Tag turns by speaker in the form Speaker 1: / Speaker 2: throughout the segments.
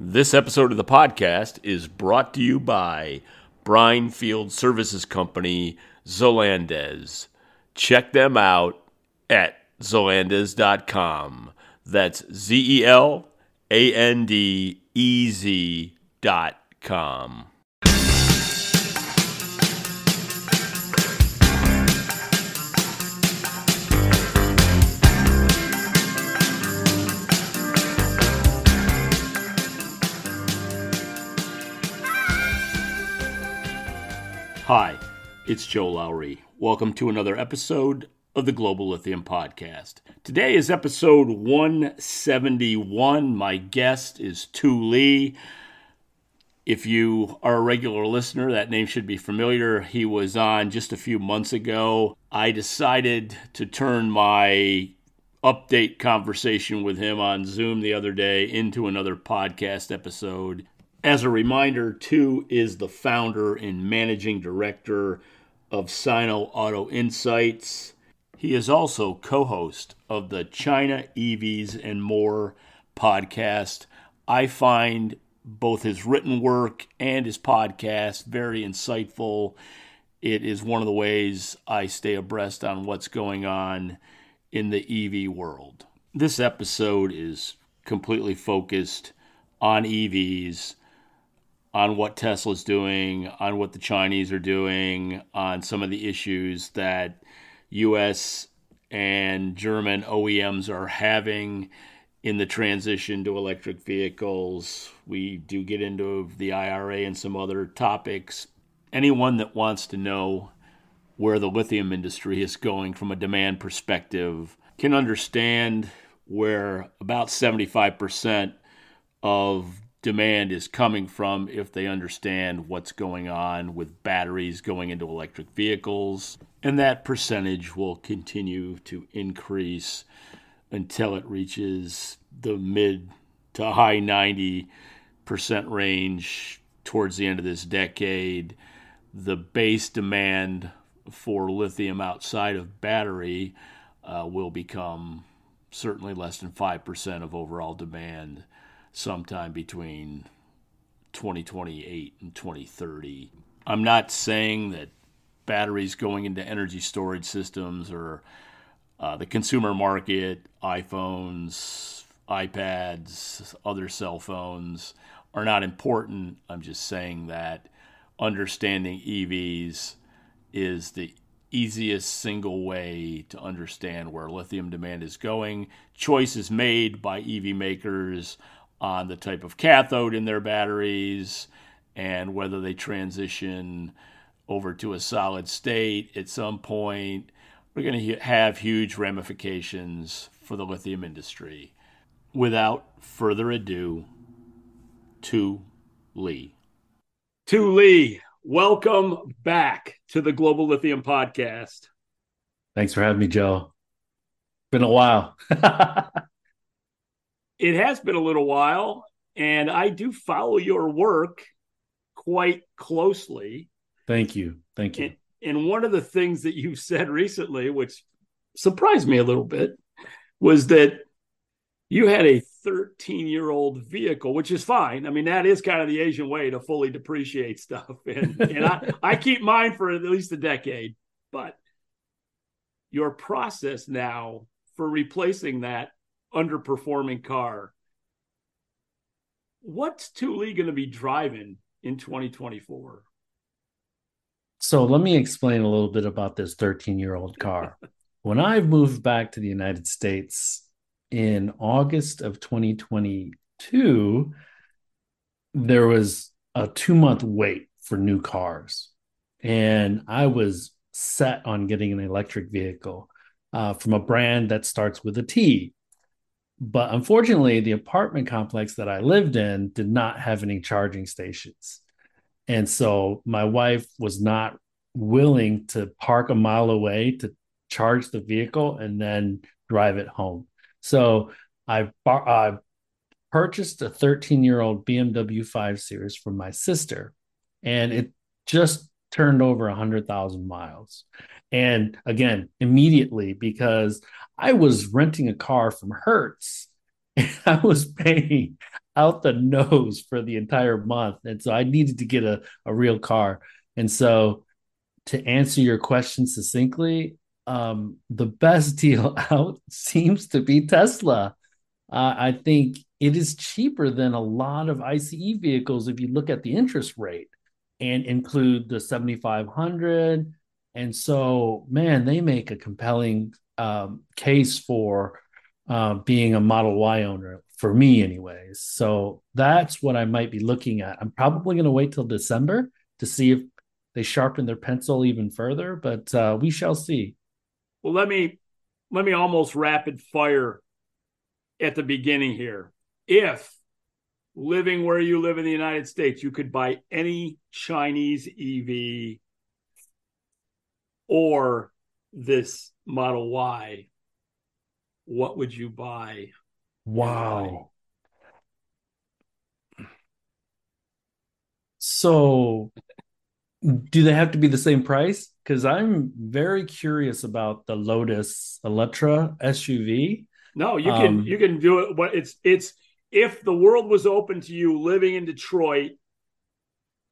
Speaker 1: This episode of the podcast is brought to you by Brine Field Services Company, Zelandez. Check them out at zelandez.com. That's Z E L A N D E Z dot com. Hi, it's Joe Lowry. Welcome to another episode of the Global Lithium Podcast. Today is episode 171. My guest is Tu Le. If you are a regular listener, that name should be familiar. He was on just a few months ago. I decided to turn my update conversation with him on Zoom the other day into another podcast episode. As a reminder, Tu is the founder and managing director of Sino Auto Insights. He is also co host of the China EVs and More podcast. I find both his written work and his podcast very insightful. It is one of the ways I stay abreast on what's going on in the EV world. This episode is completely focused on EVs on what Tesla's doing, on what the Chinese are doing, on some of the issues that US and German OEMs are having in the transition to electric vehicles. We do get into the IRA and some other topics. Anyone that wants to know where the lithium industry is going from a demand perspective can understand where about 75% of demand is coming from if they understand what's going on with batteries going into electric vehicles. And that percentage will continue to increase until it reaches the mid to high 90% range towards the end of this decade. The base demand for lithium outside of battery uh, will become certainly less than 5% of overall demand sometime between 2028 and 2030. I'm not saying that batteries going into energy storage systems or uh, the consumer market, iPhones, iPads, other cell phones are not important. I'm just saying that understanding EVs is the easiest single way to understand where lithium demand is going. Choices made by EV makers on the type of cathode in their batteries and whether they transition over to a solid state at some point. We're going to have huge ramifications for the lithium industry. Without further ado, Tu Le. Tu Le, welcome back to the Global Lithium Podcast.
Speaker 2: Thanks for having me, Joe. Been a while.
Speaker 1: it has been a little while, and I do follow your work quite closely.
Speaker 2: Thank you. Thank you.
Speaker 1: And, and one of the things that you said recently, which surprised me a little bit, was that you had a 13 year old vehicle, which is fine. I mean, that is kind of the Asian way to fully depreciate stuff. And, and I, I keep mine for at least a decade. But your process now for replacing that underperforming car. What's Tu Le going to be driving in 2024?
Speaker 2: So let me explain a little bit about this 13 year old car. when I moved back to the United States in August of 2022, there was a two month wait for new cars. And I was set on getting an electric vehicle uh, from a brand that starts with a T. But unfortunately, the apartment complex that I lived in did not have any charging stations. And so my wife was not willing to park a mile away to charge the vehicle and then drive it home. So I, I purchased a 13 year old BMW 5 Series from my sister, and it just turned over 100,000 miles. And again, immediately because I was renting a car from Hertz and I was paying out the nose for the entire month. And so I needed to get a, a real car. And so to answer your question succinctly, um, the best deal out seems to be Tesla. Uh, I think it is cheaper than a lot of ICE vehicles if you look at the interest rate and include the 7500 and so man they make a compelling um, case for uh, being a model y owner for me anyways. So that's what i might be looking at. I'm probably going to wait till december to see if they sharpen their pencil even further but uh, we shall see.
Speaker 1: Well let me let me almost rapid fire at the beginning here. If living where you live in the United States, you could buy any Chinese EV or this Model Y. What would you buy?
Speaker 2: Wow. So, do they have to be the same price? Because I'm very curious about the Lotus Eletre SUV.
Speaker 1: No, you can um, you can do it. What it's it's if the world was open to you living in Detroit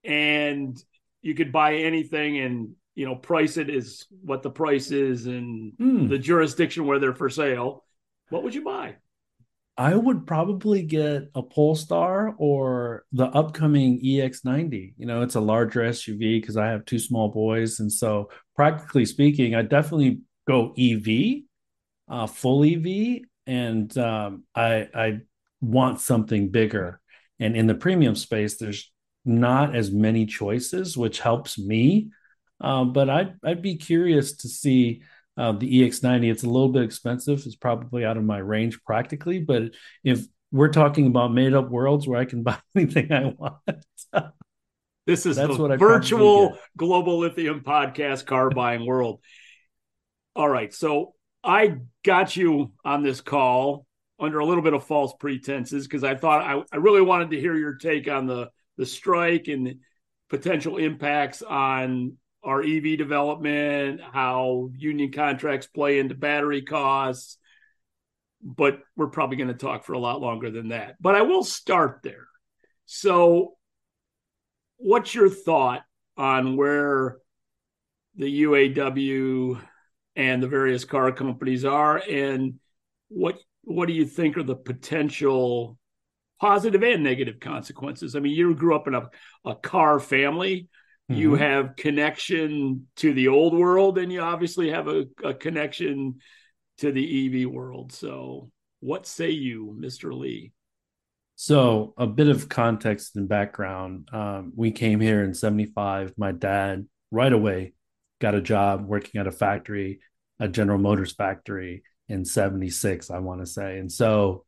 Speaker 1: and you could buy anything and you know price it is what the price is and mm. the jurisdiction where they're for sale, what would you buy?
Speaker 2: I would probably get a Polestar or the upcoming EX90. You know, it's a larger SUV because I have two small boys. And so, practically speaking, I definitely go EV, uh, full EV. And um, I, I want something bigger. And in the premium space, there's not as many choices, which helps me. Uh, but I'd, I'd be curious to see uh, the EX90. It's a little bit expensive. It's probably out of my range practically. But if we're talking about made up worlds where I can buy anything I want.
Speaker 1: this is That's the virtual global lithium podcast car buying world. All right. So I got you on this call under a little bit of false pretenses because I thought I, I really wanted to hear your take on the the strike and the potential impacts on our EV development, how union contracts play into battery costs. But we're probably going to talk for a lot longer than that. But I will start there. So, what's your thought on where the UAW and the various car companies are, and what what do you think are the potential positive and negative consequences? I mean, you grew up in a, a car family. Mm-hmm. You have connection to the old world, and you obviously have a, a connection to the EV world. So, what say you, Mr. Le?
Speaker 2: So, a bit of context and background. Um, we came here in 75. My dad, right away, got a job working at a factory, a General Motors factory in 76, I want to say. And so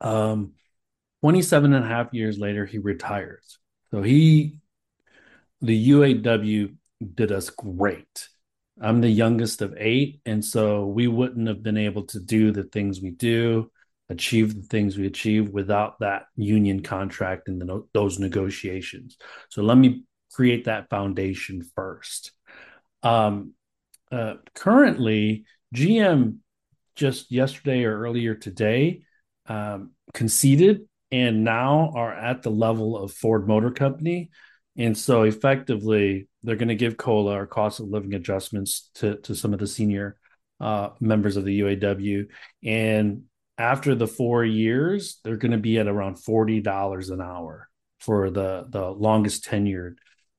Speaker 2: um 27 and a half years later, he retires. So he the UAW did us great. I'm the youngest of eight, and so we wouldn't have been able to do the things we do, achieve the things we achieve without that union contract and the, those negotiations. So let me create that foundation first. Um, uh, currently, GM just yesterday or earlier today um, conceded and now are at the level of Ford Motor Company. And so effectively, they're going to give COLA or cost of living adjustments to, to some of the senior uh, members of the UAW. And after the four years, they're going to be at around $40 an hour for the, the longest tenured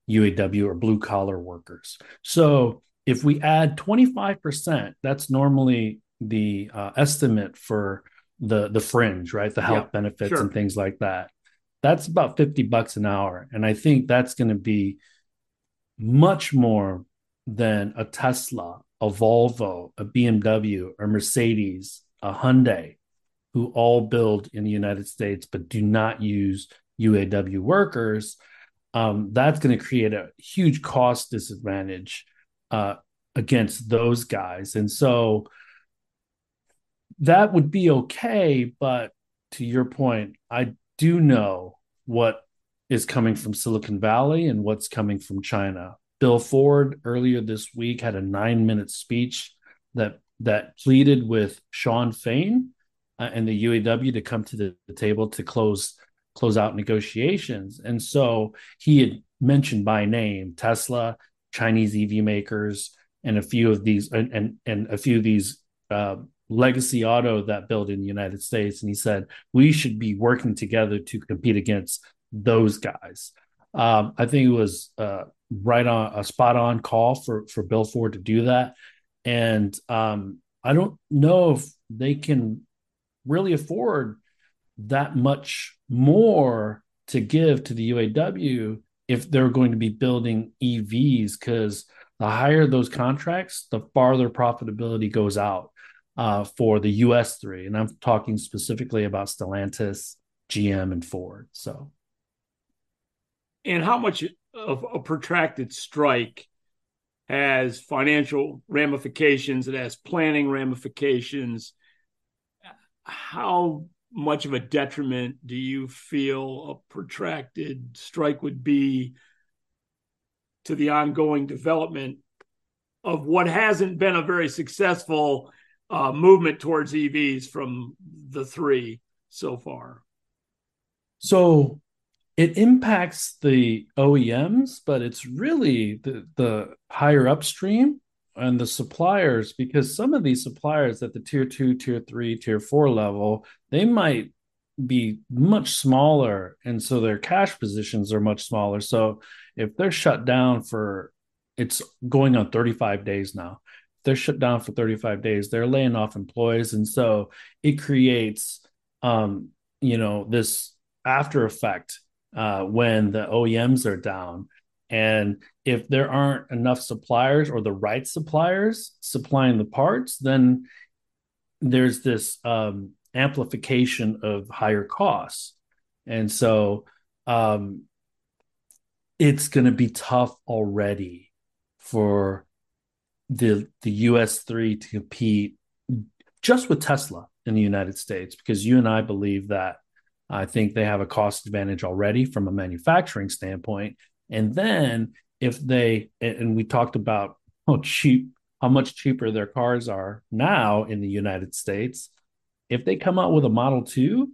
Speaker 2: UAW or blue collar workers. So if we add 25%, that's normally the uh, estimate for the the fringe, right? The health yeah, benefits sure. and things like that. That's about 50 bucks an hour. And I think that's going to be much more than a Tesla, a Volvo, a BMW, a Mercedes, a Hyundai, who all build in the United States but do not use UAW workers. Um, that's going to create a huge cost disadvantage uh, against those guys. And so that would be okay. But to your point, I do know what is coming from Silicon Valley and what's coming from China. Bill Ford earlier this week had a nine minute speech that that pleaded with Shawn Fain uh, and the UAW to come to the, the table to close close out negotiations. And so he had mentioned by name Tesla, Chinese EV makers, and a few of these and and, and a few of these uh, legacy auto that built in the United States. And he said we should be working together to compete against those guys. Um, I think it was uh, right on a spot on call for for Bill Ford to do that. And um, I don't know if they can really afford that much more to give to the UAW if they're going to be building EVs because the higher those contracts, the farther profitability goes out uh, for the US three. And I'm talking specifically about Stellantis, GM, and Ford. So,
Speaker 1: and how much of a protracted strike has financial ramifications, it has planning ramifications. How much of a detriment do you feel a protracted strike would be to the ongoing development of what hasn't been a very successful uh, movement towards EVs from the three so far?
Speaker 2: So it impacts the OEMs, but it's really the, the higher upstream and the suppliers because some of these suppliers at the tier two, tier three, tier four level, they might be much smaller. And so their cash positions are much smaller. So if they're shut down for it's going on 35 days now. They're shut down for 35 days. They're laying off employees. And so it creates um, you know, this after effect uh, when the OEMs are down. And if there aren't enough suppliers or the right suppliers supplying the parts, then there's this um, amplification of higher costs. And so um, it's going to be tough already for the the US 3 to compete just with Tesla in the United States because you and I believe that I think they have a cost advantage already from a manufacturing standpoint. And then if they, and we talked about how cheap, how much cheaper their cars are now in the United States. If they come out with a Model 2,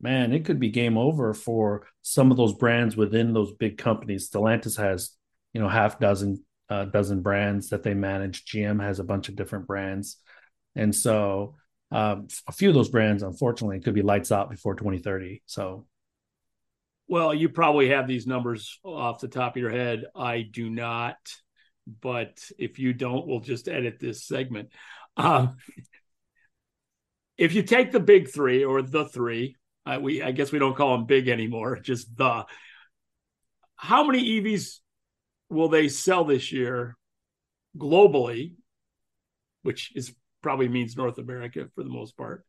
Speaker 2: man, it could be game over for some of those brands within those big companies. Stellantis has, you know, half dozen uh, dozen brands that they manage. GM has a bunch of different brands, and so um, a few of those brands, unfortunately, could be lights out before 2030. So,
Speaker 1: well, you probably have these numbers off the top of your head. I do not, but if you don't, we'll just edit this segment. Um, if you take the big three or the three, uh, we I guess we don't call them big anymore, just the. How many EVs will they sell this year globally, which is probably means North America for the most part.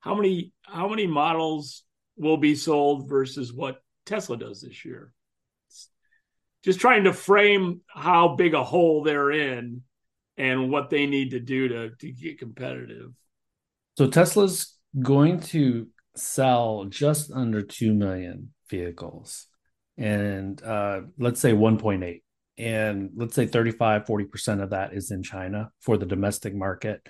Speaker 1: How many how many models will be sold versus what Tesla does this year? Just trying to frame how big a hole they're in and what they need to do to, to get competitive.
Speaker 2: So Tesla's going to sell just under 2 million vehicles and uh, let's say 1.8 and let's say 35 40% of that is in china for the domestic market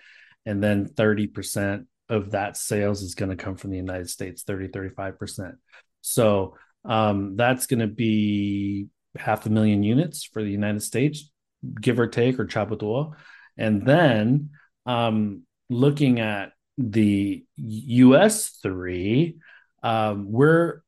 Speaker 2: and then 30% of that sales is going to come from the united states 30 35% so um, that's going to be half a million units for the united states give or take or chabuduo and then um, looking at the us 3 um, we're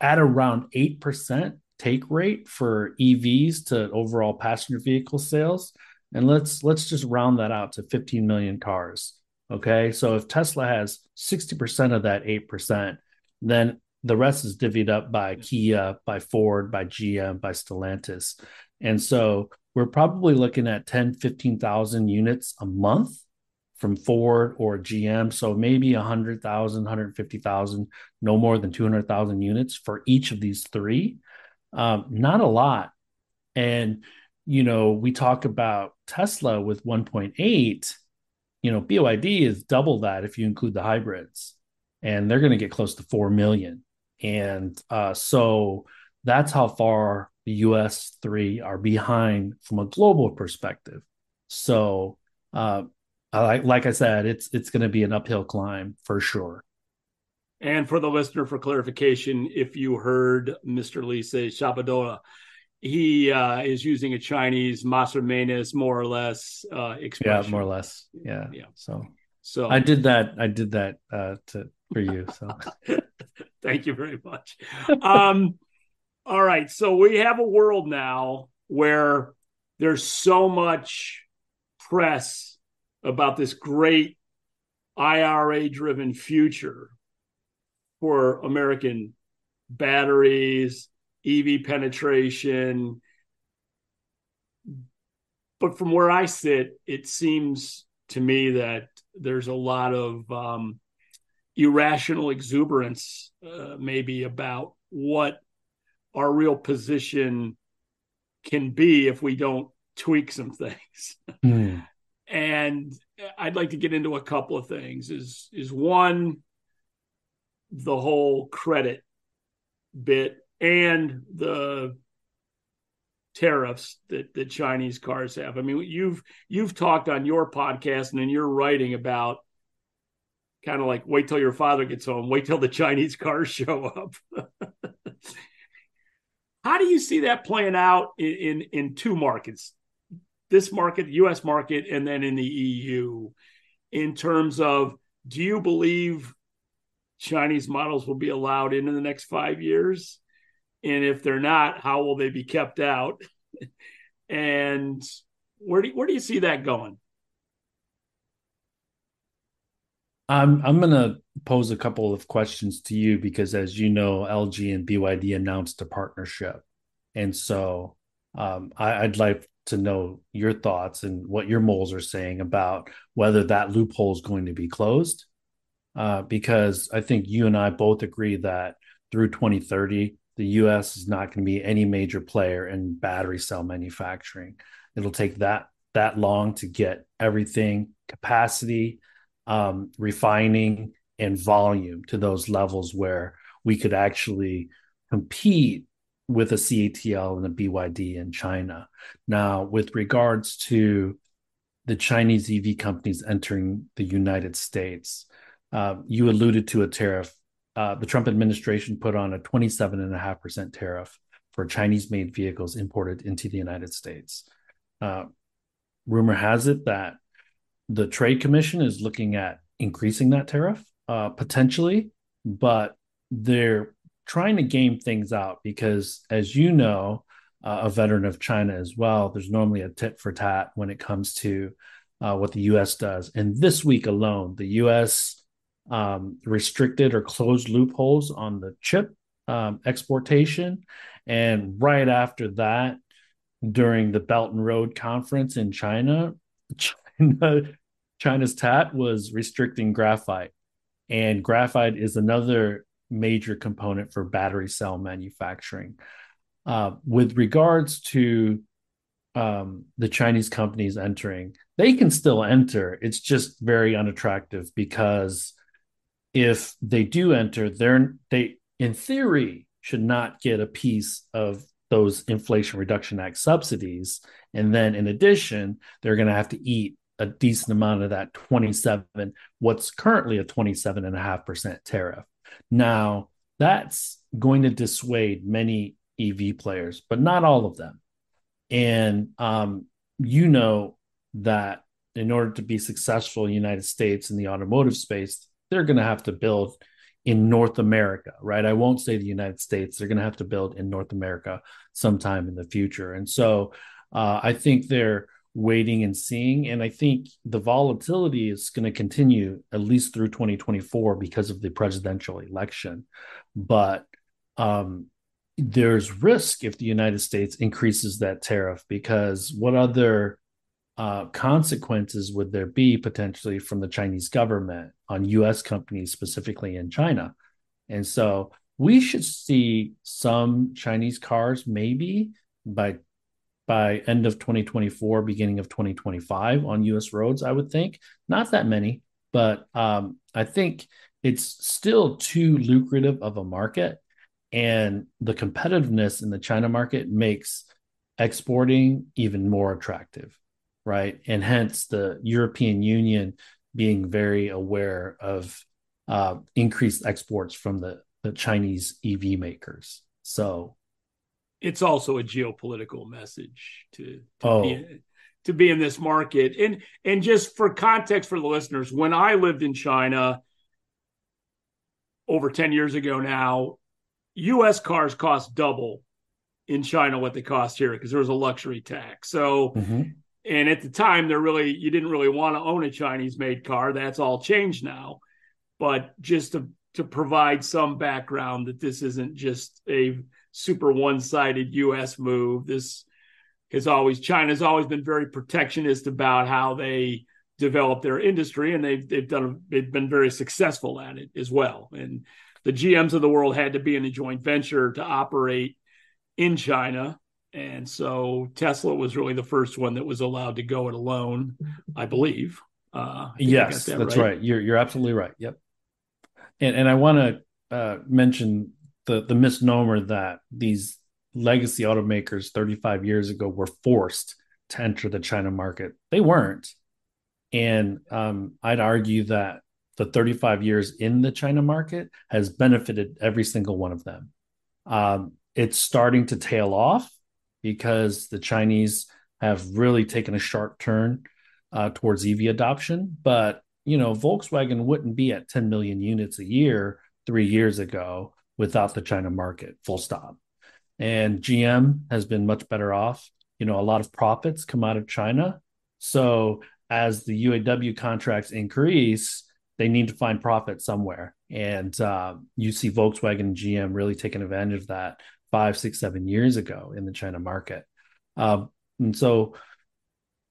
Speaker 2: at around 8% take rate for EVs to overall passenger vehicle sales. And let's let's just round that out to 15 million cars. Okay. So if Tesla has 60% of that 8%, then the rest is divvied up by Kia, by Ford, by GM, by Stellantis. And so we're probably looking at 10, 15,000 units a month from Ford or GM. So maybe 100,000, 150,000, no more than 200,000 units for each of these three um, not a lot. And, you know, we talk about Tesla with 1.8, you know, BYD is double that if you include the hybrids, and they're going to get close to 4 million. And uh, so that's how far the US three are behind from a global perspective. So, uh, like like I said, it's it's going to be an uphill climb for sure.
Speaker 1: And for the listener, for clarification, if you heard Mr. Le say Shabadola, he uh, is using a Chinese Maser Menes, more or less uh, expression.
Speaker 2: Yeah, more or less. Yeah.
Speaker 1: Yeah.
Speaker 2: So
Speaker 1: So
Speaker 2: I did that. I did that uh, to for you. So
Speaker 1: Thank you very much. Um, all right. So we have a world now where there's so much press about this great IRA driven future for American batteries, EV penetration. But from where I sit, it seems to me that there's a lot of um, irrational exuberance, uh, maybe about what our real position can be if we don't tweak some things.
Speaker 2: hmm.
Speaker 1: And I'd like to get into a couple of things. Is is one the whole credit bit and the tariffs that the Chinese cars have. I mean, you've you've talked on your podcast and in your writing about kind of like wait till your father gets home, wait till the Chinese cars show up. How do you see that playing out in, in, in two markets? This market, US market, and then in the EU, in terms of do you believe Chinese models will be allowed in in the next five years? And if they're not, how will they be kept out? and where do where do you see that going?
Speaker 2: I'm I'm gonna pose a couple of questions to you because, as you know, LG and BYD announced a partnership, and so um, I, I'd like to know your thoughts and what your moles are saying about whether that loophole is going to be closed. Uh, because I think you and I both agree that through 2030, the U.S. is not going to be any major player in battery cell manufacturing. It'll take that that long to get everything capacity um, refining and volume to those levels where we could actually compete with a CATL and a BYD in China. Now, with regards to the Chinese EV companies entering the United States, uh, you alluded to a tariff. Uh, the Trump administration put on a 27.5% tariff for Chinese made vehicles imported into the United States. Uh, rumor has it that the Trade Commission is looking at increasing that tariff uh, potentially, but they're trying to game things out because, as you know, uh, a veteran of China as well, there's normally a tit for tat when it comes to uh, what the U.S. does. And this week alone, the U.S. Um, restricted or closed loopholes on the chip um, exportation, and right after that, during the Belt and Road Conference in China, China China's TAT was restricting graphite, and graphite is another major component for battery cell manufacturing. Uh, with regards to um, the Chinese companies entering, they can still enter. It's just very unattractive because if they do enter, they're they in theory should not get a piece of those Inflation Reduction Act subsidies, and then in addition, they're going to have to eat a decent amount of that 27, what's currently a 27.5% tariff. Now, that's going to dissuade many EV players, but not all of them. And um, you know that in order to be successful in the United States in the automotive space, they're going to have to build in North America, right? I won't say the United States. They're going to have to build in North America sometime in the future. And so uh, I think they're waiting and seeing. And I think the volatility is going to continue at least through 2024 because of the presidential election. But um, there's risk if the United States increases that tariff because what other uh, consequences would there be potentially from the Chinese government on US companies, specifically in China? And so we should see some Chinese cars maybe by by end of 2024, beginning of 2025 on US roads, I would think. Not that many, but um, I think it's still too lucrative of a market. And the competitiveness in the China market makes exporting even more attractive, right? And hence the European Union being very aware of uh, increased exports from the, the Chinese EV makers. So
Speaker 1: it's also a geopolitical message to, to
Speaker 2: oh.
Speaker 1: be to be in this market. And and just for context for the listeners, when I lived in China over 10 years ago now, US cars cost double in China what they cost here because there was a luxury tax. So mm-hmm. and at the time there really you didn't really want to own a Chinese made car. That's all changed now. But just to to provide some background that this isn't just a super one-sided US move. This has always China's always been very protectionist about how they develop their industry, and they've they've done they've been very successful at it as well. And the GMs of the world had to be in a joint venture to operate in China. And so Tesla was really the first one that was allowed to go it alone, I believe.
Speaker 2: Uh, I yes, that that's right. right. You're you're absolutely right. Yep. And and I want to uh, mention the the misnomer that these legacy automakers 35 years ago were forced to enter the China market. They weren't. And um, I'd argue that the 35 years in the China market has benefited every single one of them. Um, it's starting to tail off because the Chinese have really taken a sharp turn uh, towards EV adoption. But you know, Volkswagen wouldn't be at 10 million units a year three years ago without the China market. Full stop and GM has been much better off. You know, a lot of profits come out of China. So as the UAW contracts increase, they need to find profit somewhere. And uh, you see Volkswagen and GM really taking advantage of that five, six, seven years ago in the China market. Uh, and so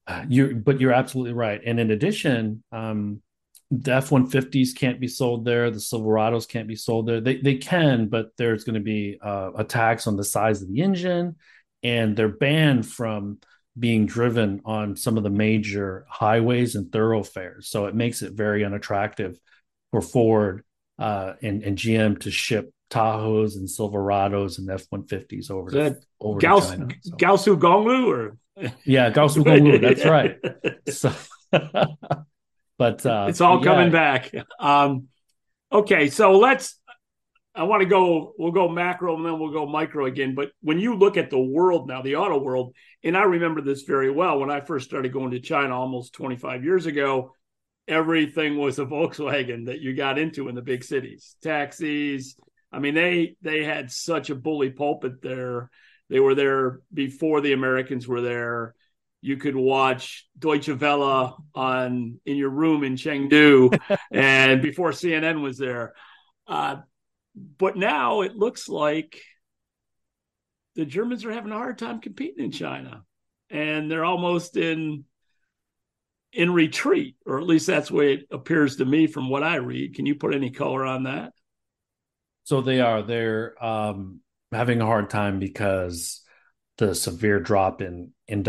Speaker 2: uh, you're, but you're absolutely right. And in addition, um, the F one fifties can't be sold there. The Silverados can't be sold there. They they can, but there's going to be uh, a tax on the size of the engine, and they're banned from being driven on some of the major highways and thoroughfares. So it makes it very unattractive for Ford uh, and, and GM to ship Tahoes and Silverados and F one fifties over to over
Speaker 1: Gauss, to China. So. Gaosu Gonglu or
Speaker 2: yeah, Gaosu Gonglu. That's right. So. But uh,
Speaker 1: it's all coming back. Um, okay, so let's. I want to go. We'll go macro and then we'll go micro again. But when you look at the world now, the auto world, and I remember this very well when I first started going to China almost 25 years ago. Everything was a Volkswagen that you got into in the big cities, taxis. I mean, they they had such a bully pulpit there. They were there before the Americans were there you could watch Deutsche Welle on in your room in Chengdu, and before CNN was there. Uh, but now it looks like the Germans are having a hard time competing in China, and they're almost in in retreat, or at least that's the way it appears to me from what I read. Can you put any color on that?
Speaker 2: So they are. They're um, having a hard time because the severe drop in, in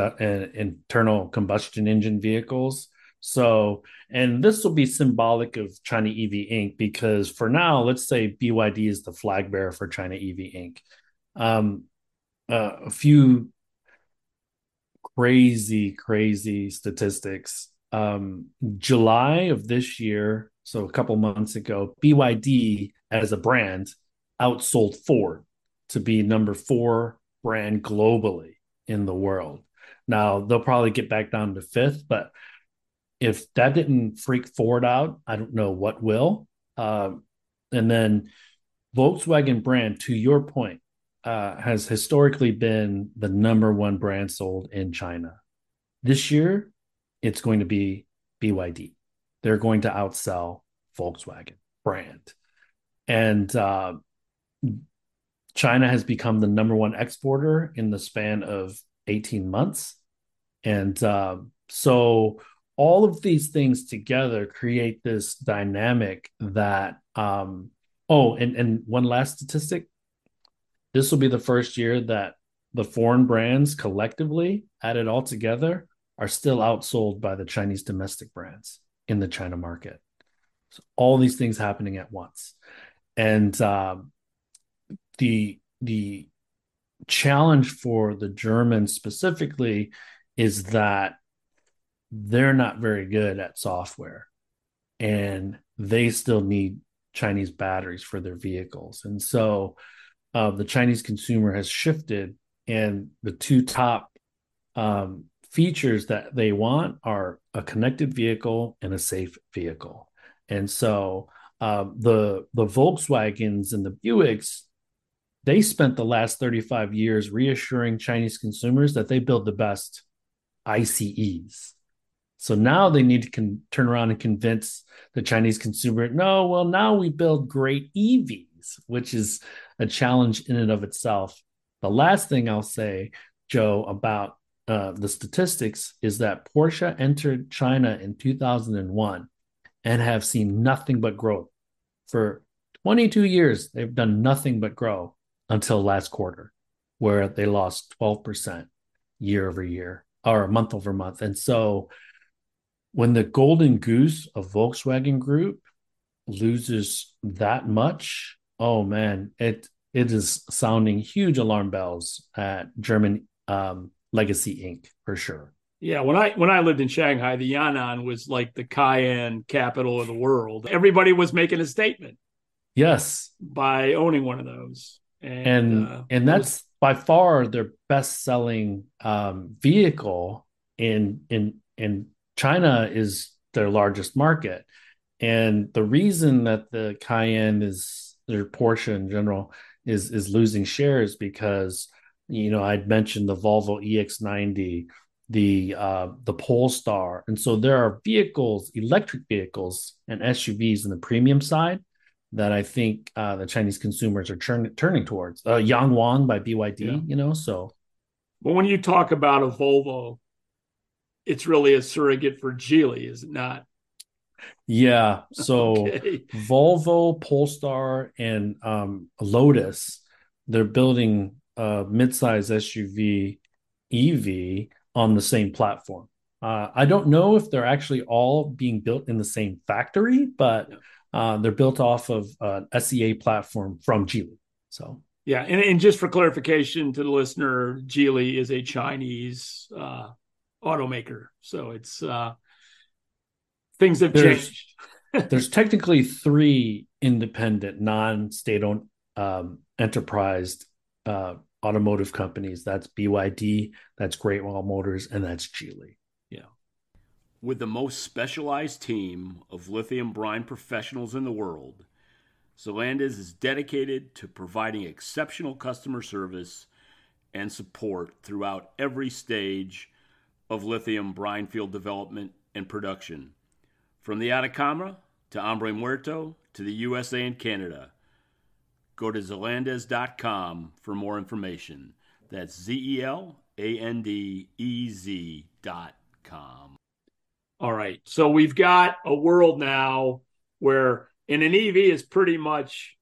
Speaker 2: internal combustion engine vehicles. So, and this will be symbolic of China EV Inc. because for now, let's say BYD is the flag bearer for China EV Inc. Um, uh, a few crazy, crazy statistics. Um, July of this year, so a couple months ago, BYD as a brand outsold Ford to be number four brand globally in the world. Now they'll probably get back down to fifth, but if that didn't freak Ford out, I don't know what will. Uh, and then Volkswagen brand, to your point, uh, has historically been the number one brand sold in China. This year, it's going to be BYD. They're going to outsell Volkswagen brand. And uh, China has become the number one exporter in the span of 18 months. And uh, so all of these things together create this dynamic that, um, oh, and, and one last statistic this will be the first year that the foreign brands collectively added all together are still outsold by the Chinese domestic brands in the China market. So all these things happening at once. And um, the the challenge for the Germans specifically is that they're not very good at software and they still need Chinese batteries for their vehicles. And so uh, the Chinese consumer has shifted, and the two top um, features that they want are a connected vehicle and a safe vehicle. And so uh, the the Volkswagens and the Buicks, they spent the last 35 years reassuring Chinese consumers that they build the best ICEs. So now they need to con- turn around and convince the Chinese consumer, no, well, now we build great EVs, which is a challenge in and of itself. The last thing I'll say, Joe, about uh, the statistics is that Porsche entered China in 2001 and have seen nothing but growth. For 22 years, they've done nothing but grow until last quarter, where they lost 12% year over year or month over month. And so when the golden goose of Volkswagen Group loses that much, oh man, it it is sounding huge alarm bells at German um, Legacy Inc. for sure.
Speaker 1: Yeah, when I when I lived in Shanghai, the Yan'an was like the Cayenne capital of the world. Everybody was making a statement.
Speaker 2: Yes,
Speaker 1: by owning one of those,
Speaker 2: and and, uh, and that's was... by far their best selling um, vehicle in in in China is their largest market. And the reason that the Cayenne is their Porsche in general is is losing shares because you know I'd mentioned the Volvo EX90, the uh, the Polestar, and so there are vehicles, electric vehicles, and SUVs in the premium side that I think uh, the Chinese consumers are turn, turning towards. Uh, Yangwang by BYD, yeah. you know, so.
Speaker 1: But when you talk about a Volvo, it's really a surrogate for Geely, is it not?
Speaker 2: Yeah. So okay. Volvo, Polestar, and um, Lotus, they're building a midsize SUV EV on the same platform. Uh, I don't know if they're actually all being built in the same factory, but uh, they're built off of an SEA platform from Geely. So
Speaker 1: yeah, and, and just for clarification to the listener, Geely is a Chinese uh, automaker. So it's uh, things have there's, changed.
Speaker 2: there's technically three independent, non-state owned um, enterprise uh, automotive companies. That's BYD, that's Great Wall Motors, and that's Geely.
Speaker 1: With the most specialized team of lithium brine professionals in the world, Zelandez is dedicated to providing exceptional customer service and support throughout every stage of lithium brine field development and production. From the Atacama to Hombre Muerto to the USA and Canada. Go to zelandez.com for more information. That's Z E L A N D E Z dot com. All right. So we've got a world now where in an EV is pretty much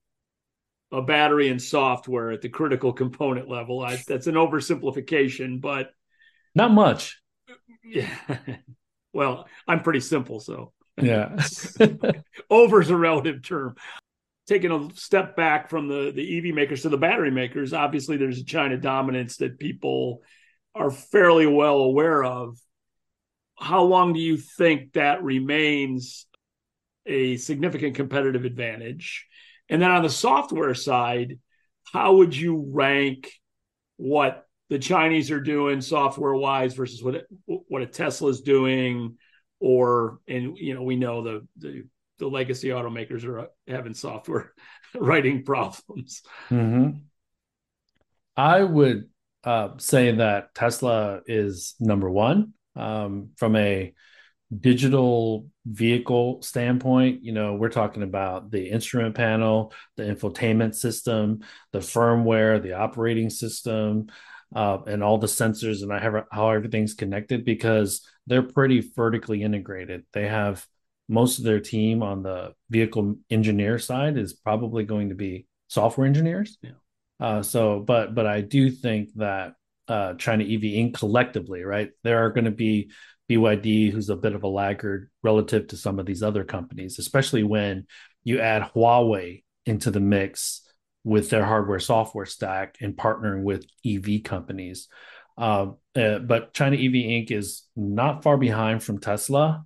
Speaker 1: a battery and software at the critical component level. I, that's an oversimplification, but
Speaker 2: not much.
Speaker 1: Yeah. well, I'm pretty simple, so
Speaker 2: yeah.
Speaker 1: Over is a relative term. Taking a step back from the the EV makers to the battery makers, obviously there's a China dominance that people are fairly well aware of. How long do you think that remains a significant competitive advantage? And then on the software side, how would you rank what the Chinese are doing software wise versus what what a Tesla is doing, or and you know we know the the, the legacy automakers are having software writing problems.
Speaker 2: Mm-hmm. I would uh, say that Tesla is number one um, from a digital vehicle standpoint, you know, we're talking about the instrument panel, the infotainment system, the firmware, the operating system, uh, and all the sensors and I have how everything's connected because they're pretty vertically integrated. They have most of their team on the vehicle engineer side is probably going to be software engineers.
Speaker 1: Yeah.
Speaker 2: Uh, so, but but I do think that uh, China EV Inc. collectively, right, there are going to be BYD, who's a bit of a laggard relative to some of these other companies, especially when you add Huawei into the mix with their hardware software stack and partnering with EV companies. Uh, uh, but China EV Inc. is not far behind from Tesla.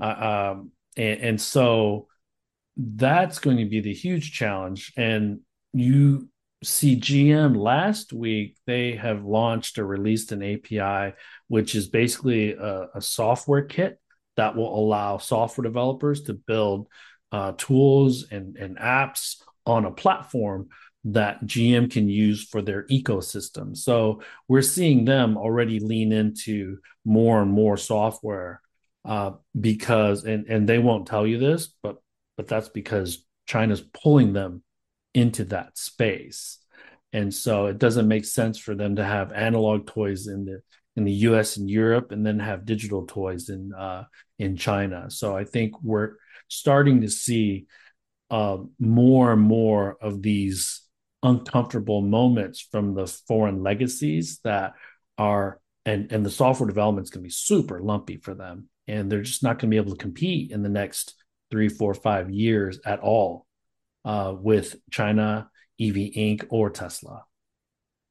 Speaker 2: Uh, um, and, and so that's going to be the huge challenge. And you see GM last week, they have launched or released an API, which is basically a, a software kit that will allow software developers to build uh, tools and, and apps on a platform that GM can use for their ecosystem. So we're seeing them already lean into more and more software uh, because, and and they won't tell you this, but but that's because China's pulling them into that space, and so it doesn't make sense for them to have analog toys in the in the U.S. and Europe, and then have digital toys in uh, in China. So I think we're starting to see uh, more and more of these uncomfortable moments from the foreign legacies that are and and the software development is going to be super lumpy for them and they're just not going to be able to compete in the next three four five years at all uh, with china ev inc or tesla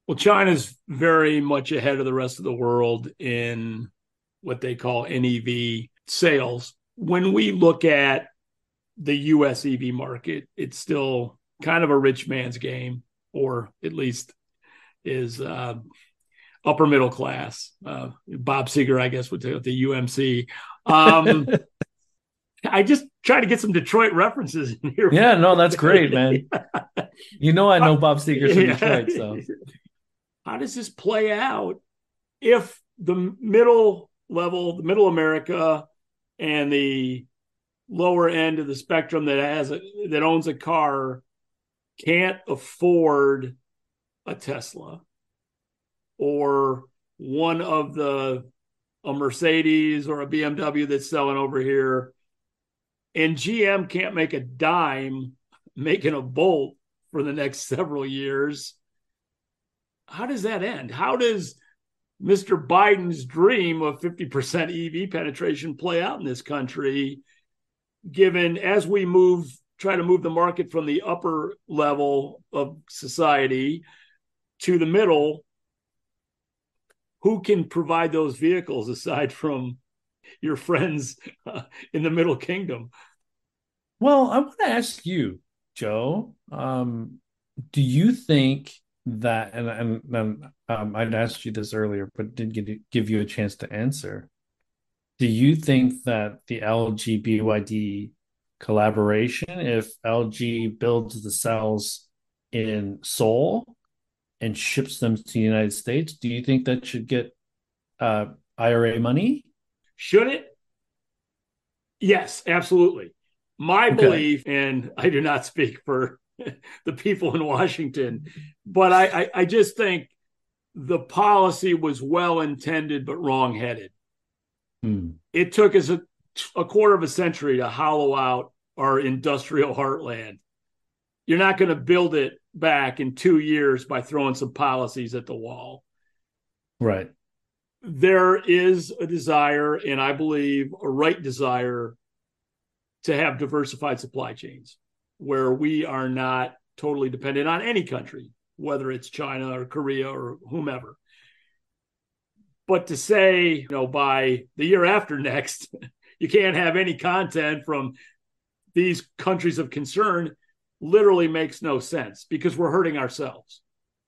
Speaker 1: well china's very much ahead of the rest of the world in what they call nev sales when we look at the us ev market it's still kind of a rich man's game, or at least is uh, upper middle class. Uh, Bob Seger, I guess, would say the UMC. Um, I just try to get some Detroit references in here.
Speaker 2: Yeah, no, that's great, man. you know, I know Bob Seger's from Detroit. So,
Speaker 1: how does this play out if the middle level, the middle America, and the lower end of the spectrum that has a, that owns a car can't afford a Tesla or one of the a Mercedes or a BMW that's selling over here and GM can't make a dime making a bolt for the next several years how does that end how does Mr. Biden's dream of 50% EV penetration play out in this country given as we move try to move the market from the upper level of society to the middle who can provide those vehicles aside from your friends uh, in the middle kingdom
Speaker 2: well i want to ask you joe um, do you think that and, and, and um, i'd asked you this earlier but didn't get, give you a chance to answer do you think that the lg byd collaboration if LG builds the cells in Seoul and ships them to the United States? Do you think that should get uh, IRA money?
Speaker 1: Should it? Yes, absolutely. My okay. belief, and I do not speak for the people in Washington, but I, I, I just think the policy was well intended but wrong headed. Hmm. It took us a, a quarter of a century to hollow out our industrial heartland. You're not going to build it back in two years by throwing some policies at the wall.
Speaker 2: Right.
Speaker 1: There is a desire, and I believe a right desire, to have diversified supply chains where we are not totally dependent on any country, whether it's China or Korea or whomever. But to say, you know, by the year after next, you can't have any content from these countries of concern literally makes no sense because we're hurting ourselves.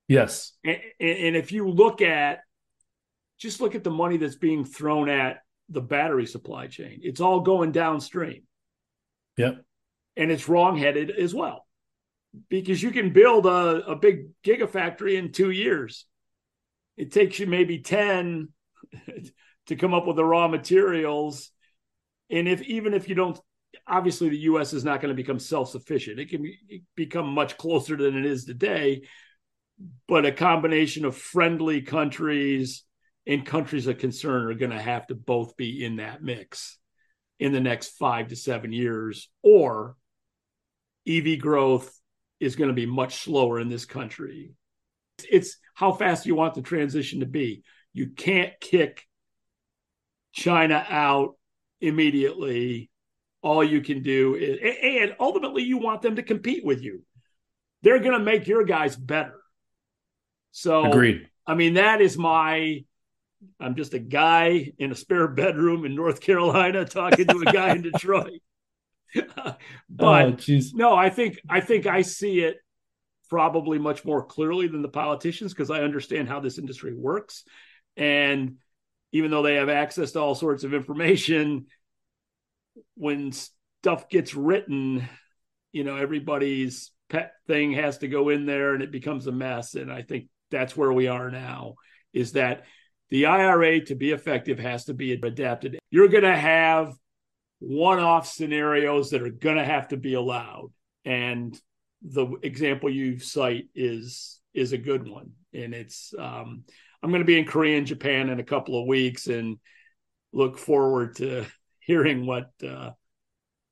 Speaker 2: Yes.
Speaker 1: And, and, if you look at, just look at the money that's being thrown at the battery supply chain, it's all going downstream.
Speaker 2: Yep.
Speaker 1: And it's wrongheaded as well because you can build a, a big gigafactory in two years. It takes you maybe 10 to come up with the raw materials. And if even if you don't obviously the U.S. is not going to become self-sufficient. It can be, become much closer than it is today, but a combination of friendly countries and countries of concern are going to have to both be in that mix in the next five to seven years, or EV growth is going to be much slower in this country. It's how fast you want the transition to be. You can't kick China out immediately all you can do is, and ultimately you want them to compete with you. They're going to make your guys better. So,
Speaker 2: agreed.
Speaker 1: I mean, that is my I'm just a guy in a spare bedroom in North Carolina talking to a guy in Detroit. but oh, no, I think I think I see it probably much more clearly than the politicians because I understand how this industry works. And even though they have access to all sorts of information, when stuff gets written, you know, everybody's pet thing has to go in there and it becomes a mess. And I think that's where we are now is that the IRA to be effective has to be adapted. You're going to have one off scenarios that are going to have to be allowed. And the example you cite is is a good one. And it's um, I'm going to be in Korea and Japan in a couple of weeks and look forward to hearing what uh,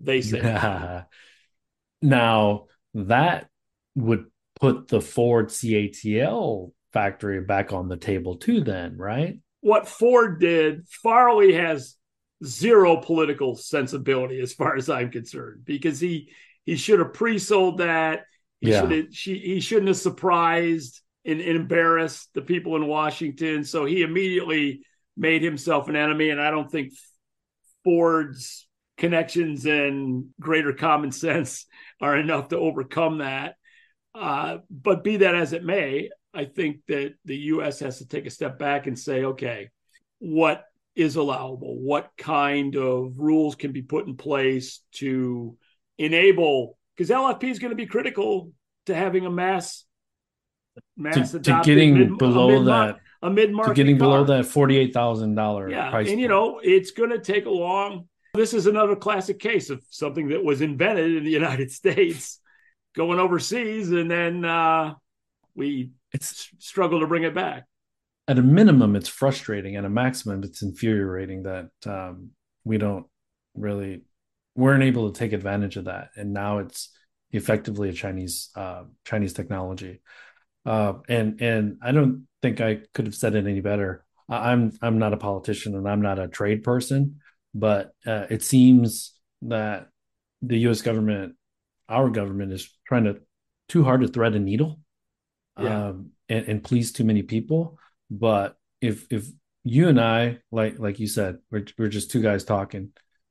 Speaker 1: they say.
Speaker 2: now that would put the Ford CATL factory back on the table too then right?
Speaker 1: What ford did farley has zero political sensibility as far as i'm concerned because he he should have pre-sold that. He yeah. should have she, he shouldn't have surprised and, and embarrassed the people in washington. So he immediately made himself an enemy and i don't think ford's connections and greater common sense are enough to overcome that. Uh, but be that as it may, I think that the U.S. has to take a step back and say, okay, what is allowable? What kind of rules can be put in place to enable? Because LFP is going to be critical to having a mass
Speaker 2: mass to, to getting mid, below a that a mid market getting car. below that forty eight thousand dollar
Speaker 1: yeah,
Speaker 2: price.
Speaker 1: And point. you know, it's going to take a long. This is another classic case of something that was invented in the United States going overseas, and then uh, we it's struggle to bring it back.
Speaker 2: At a minimum, it's frustrating. At a maximum, it's infuriating that um, we don't really weren't able to take advantage of that, and now it's effectively a Chinese uh, Chinese technology. Uh, and and I don't think I could have said it any better. I'm I'm not a politician and I'm not a trade person, but uh, it seems that the U.S. government our government is trying to too hard to thread a needle yeah. um, and, and please too many people. But if if you and I, like like you said, we're we're just two guys talking,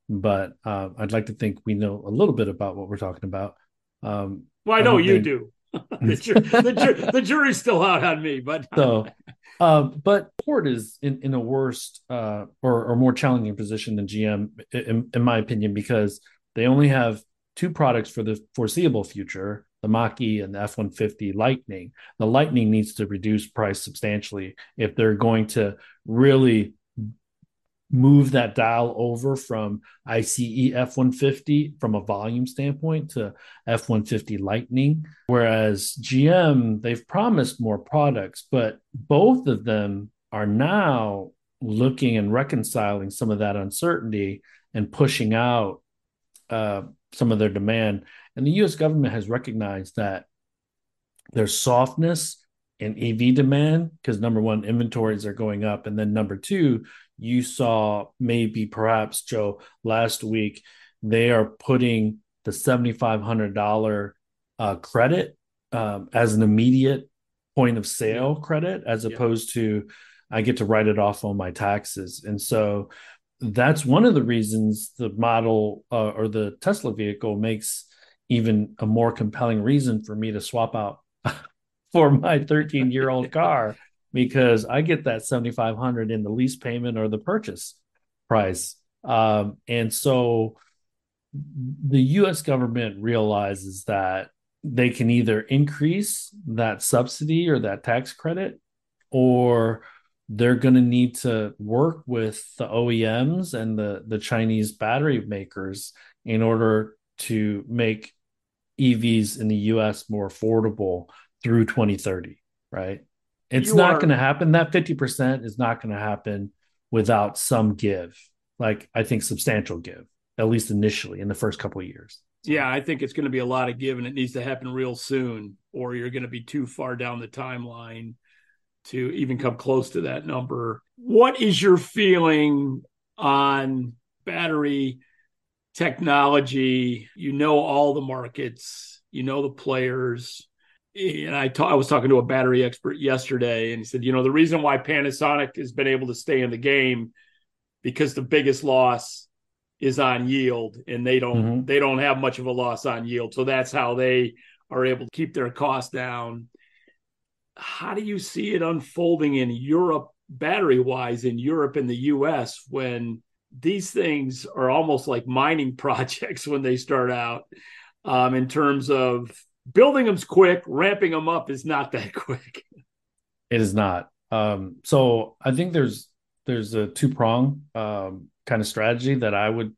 Speaker 2: but uh, I'd like to think we know a little bit about what we're talking about. Um,
Speaker 1: well, I know I you think... do. the, ju- the, ju- the, jury's still out on me, but
Speaker 2: so. Uh, but Ford is in, in a worse uh, or, or more challenging position than GM, in, in my opinion, because they only have two products for the foreseeable future the Mach E and the F 150 Lightning. The Lightning needs to reduce price substantially if they're going to really move that dial over from ICE F 150 from a volume standpoint to F 150 Lightning. Whereas GM, they've promised more products, but both of them are now looking and reconciling some of that uncertainty and pushing out uh, some of their demand. And the US government has recognized that there's softness in EV demand because number one, inventories are going up. And then number two, you saw maybe perhaps, Joe, last week, they are putting the $7,500 uh, credit um, as an immediate point of sale credit as yeah. opposed to I get to write it off on my taxes. And so that's one of the reasons the model uh, or the Tesla vehicle makes even a more compelling reason for me to swap out for my 13 year old car because I get that 7500 in the lease payment or the purchase price. Um, and so the US government realizes that they can either increase that subsidy or that tax credit or they're going to need to work with the OEMs and the the Chinese battery makers in order to make EVs in the US more affordable through 2030, right? It's you not are... going to happen. That 50% is not going to happen without some give. Like I think substantial give, at least initially in the first couple of years.
Speaker 1: Yeah, I think it's going to be a lot of give and it needs to happen real soon or you're going to be too far down the timeline to even come close to that number. What is your feeling on battery technology? You know all the markets, you know the players. and I, ta- I was talking to a battery expert yesterday, and he said, you know, the reason why Panasonic has been able to stay in the game because the biggest loss is on yield, and they don't mm-hmm. they don't have much of a loss on yield, so that's how they are able to keep their costs down. How do you see it unfolding in Europe, battery wise, in Europe and the U.S. when these things are almost like mining projects when they start out, um, in terms of building them's quick, ramping them up is not that quick.
Speaker 2: It is not. Um, so I think there's there's a two prong um, kind of strategy that I would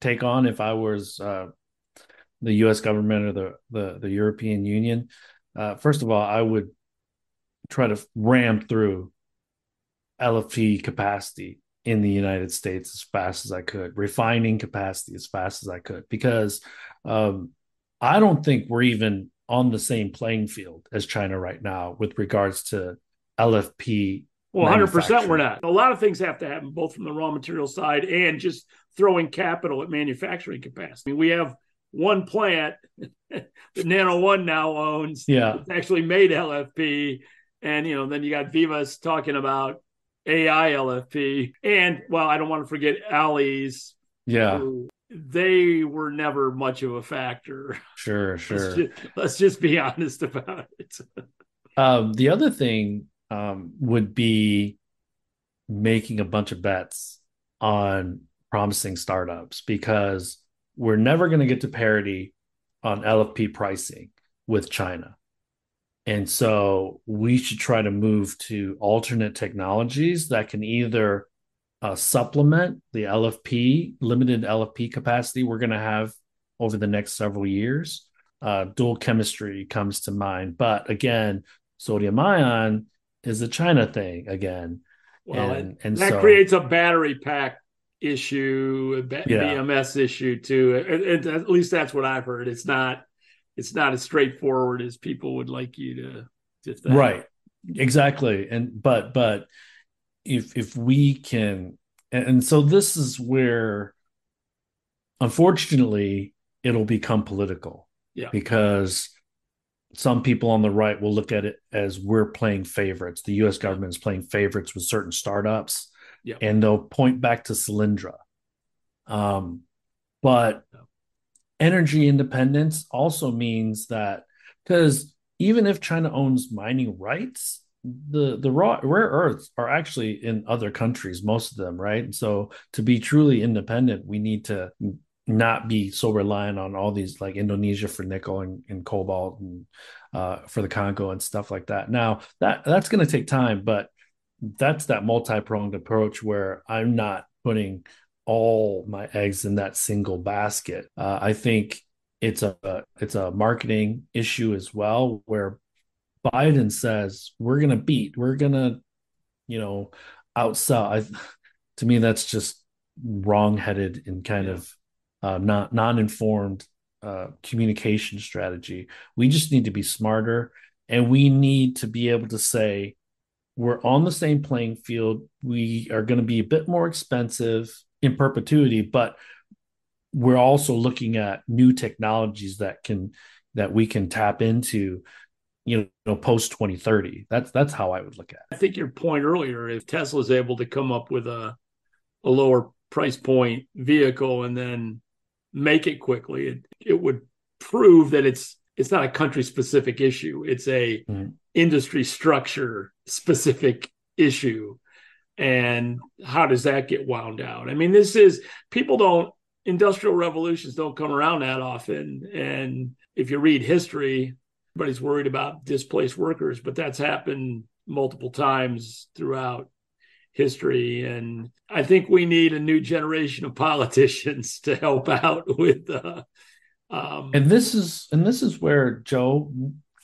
Speaker 2: take on if I was uh, the U.S. government or the the, the European Union. Uh, first of all, I would try to ram through LFP capacity in the United States as fast as I could, refining capacity as fast as I could, because um, I don't think we're even on the same playing field as China right now with regards to LFP.
Speaker 1: Well, 100% we're not. A lot of things have to happen, both from the raw material side and just throwing capital at manufacturing capacity. We have one plant that Nano One now owns.
Speaker 2: Yeah.
Speaker 1: It's actually made LFP. And, you know, then you got Vivas talking about AI LFP. And, well, I don't want to forget Ali's.
Speaker 2: Yeah
Speaker 1: they were never much of a factor.
Speaker 2: Sure, sure.
Speaker 1: Let's just, let's just be honest about it.
Speaker 2: um, the other thing um, would be making a bunch of bets on promising startups because we're never going to get to parity on LFP pricing with China. And so we should try to move to alternate technologies that can either uh, supplement the LFP, limited LFP capacity we're going to have over the next several years. Uh, dual chemistry comes to mind. But again, sodium ion is a China thing again.
Speaker 1: Well, and, and that so, creates a battery pack issue, a yeah. BMS issue too. at least that's what I've heard. It's not it's not as straightforward as people would like you to to think.
Speaker 2: Right. Exactly. And but but if if we can and so this is where unfortunately it'll become political
Speaker 1: yeah
Speaker 2: because some people on the right will look at it as we're playing favorites the us government is playing favorites with certain startups
Speaker 1: yeah.
Speaker 2: and they'll point back to Solyndra um, but energy independence also means that because even if china owns mining rights the the raw rare earths are actually in other countries most of them right? So to be truly independent we need to not be so reliant on all these like indonesia for nickel and, and cobalt and uh, for the congo and stuff like that. Now that that's going to take time but that's that multi-pronged approach where i'm not putting all my eggs in that single basket uh, i think it's a it's a marketing issue as well where Biden says we're going to beat, we're going to, you know, outsell. I, to me, that's just wrong-headed and kind of uh, not non-informed uh, communication strategy. We just need to be smarter, and we need to be able to say we're on the same playing field. We are going to be a bit more expensive in perpetuity, but we're also looking at new technologies that can that we can tap into you know post 2030 that's that's how i would look at it.
Speaker 1: I think your point earlier if tesla is able to come up with a a lower price point vehicle and then make it quickly. It, it would prove that it's it's not a country specific issue. It's a mm-hmm. industry structure specific issue and how does that get wound out i mean this is people don't industrial revolutions don't come around that often and if you read history everybody's worried about displaced workers, but that's happened multiple times throughout history. And I think we need a new generation of politicians to help out with. Uh,
Speaker 2: um, and this is and this is where Joe,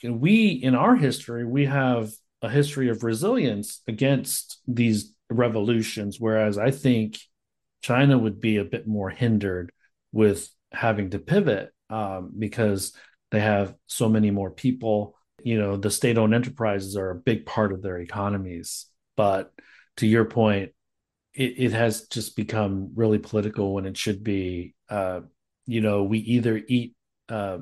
Speaker 2: we in our history we have a history of resilience against these revolutions, whereas I think China would be a bit more hindered with having to pivot um, because they have so many more people. You know, the state owned enterprises are a big part of their economies. But to your point, it, it has just become really political when it should be. Uh, you know, we either eat uh,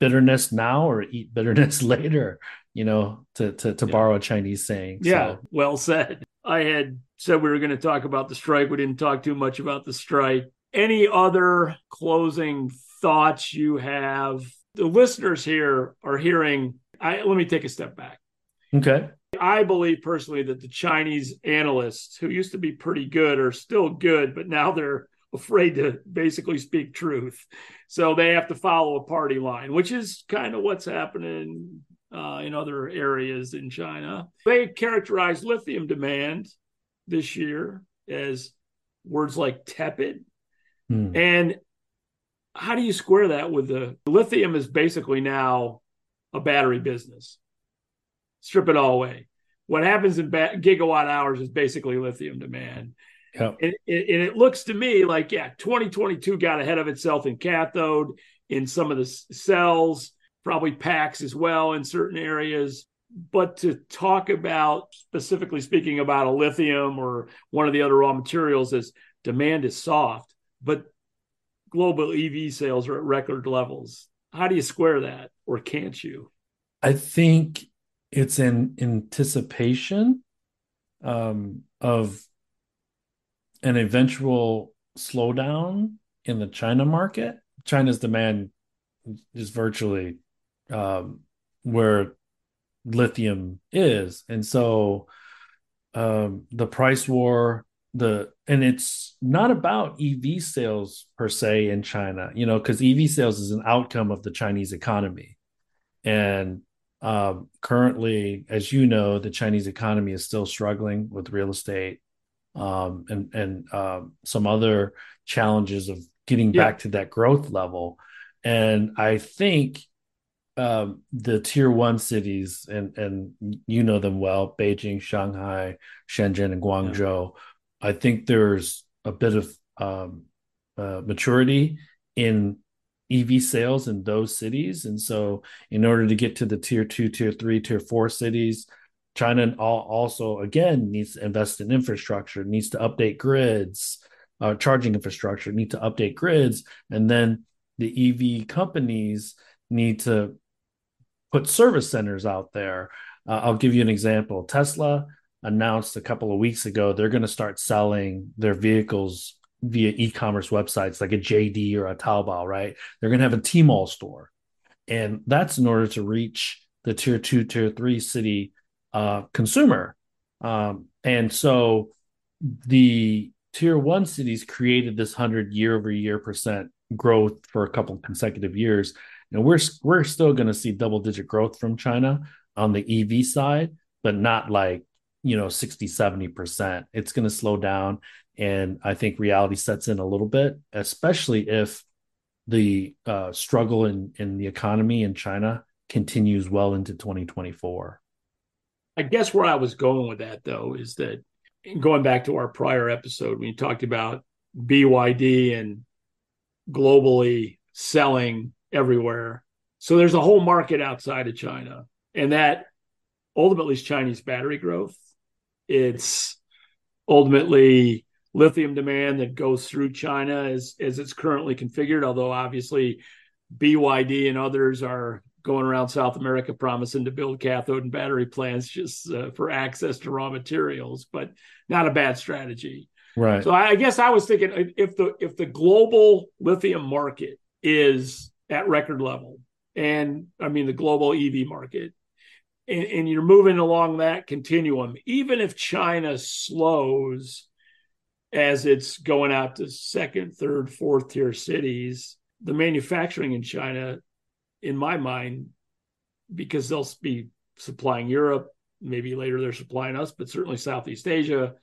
Speaker 2: bitterness now or eat bitterness later, you know, to to, to yeah. borrow a Chinese saying.
Speaker 1: Yeah, so. well said. I had said we were going to talk about the strike. We didn't talk too much about the strike. Any other closing thoughts you have? The listeners here are hearing. I let me take a step back.
Speaker 2: Okay.
Speaker 1: I believe personally that the Chinese analysts, who used to be pretty good, are still good, but now they're afraid to basically speak truth. So they have to follow a party line, which is kind of what's happening uh, in other areas in China. They characterize lithium demand this year as words like tepid. Hmm. And how do you square that with the lithium is basically now a battery business? Strip it all away. What happens in ba- gigawatt hours is basically lithium demand. Yep. And, and it looks to me like, yeah, 2022 got ahead of itself in cathode, in some of the cells, probably packs as well in certain areas. But to talk about, specifically speaking about a lithium or one of the other raw materials, is demand is soft, but global EV sales are at record levels. How do you square that, or can't you?
Speaker 2: I think it's an anticipation um, of an eventual slowdown in the China market. China's demand is virtually um, where lithium is, and so um, the price war, the and it's not about EV sales per se in China, you know, because EV sales is an outcome of the Chinese economy, and um, currently, as you know, the Chinese economy is still struggling with real estate um, and and uh, some other challenges of getting yeah. back to that growth level. And I think um, the tier one cities, and and you know them well, Beijing, Shanghai, Shenzhen, and Guangzhou. Yeah. I think there's a bit of um, uh, maturity in EV sales in those cities, and so in order to get to the tier two, tier three, tier four cities, China also again needs to invest in infrastructure, needs to update grids, uh, charging infrastructure, need to update grids, and then the EV companies need to put service centers out there. Uh, I'll give you an example. Tesla announced a couple of weeks ago they're going to start selling their vehicles via e-commerce websites like a JD or a Taobao, right? They're going to have a Tmall store. And that's in order to reach the tier two, tier three city uh, consumer. Um, and so the tier one cities created this 100 year over year percent growth for a couple consecutive years. And we're, we're still going to see double digit growth from China on the EV side, but not like, you know, 60, 70%. It's going to slow down. And I think reality sets in a little bit, especially if the uh, struggle in, in the economy in China continues well into 2024.
Speaker 1: I guess where I was going with that though is that going back to our prior episode you talked about BYD and globally selling everywhere. So there's a whole market outside of China, and that ultimately is Chinese battery growth. It's ultimately lithium demand that goes through China as as it's currently configured. Although obviously BYD and others are going around South America promising to build cathode and battery plants just uh, for access to raw materials, but not a bad strategy.
Speaker 2: Right.
Speaker 1: So I guess I was thinking if the if the global lithium market is at record level, and I mean the global EV market, and, and you're moving along that continuum, even if China slows as it's going out to second, third, fourth tier cities, the manufacturing in China in my mind, because they'll be supplying Europe, maybe later they're supplying us, but certainly Southeast Asia,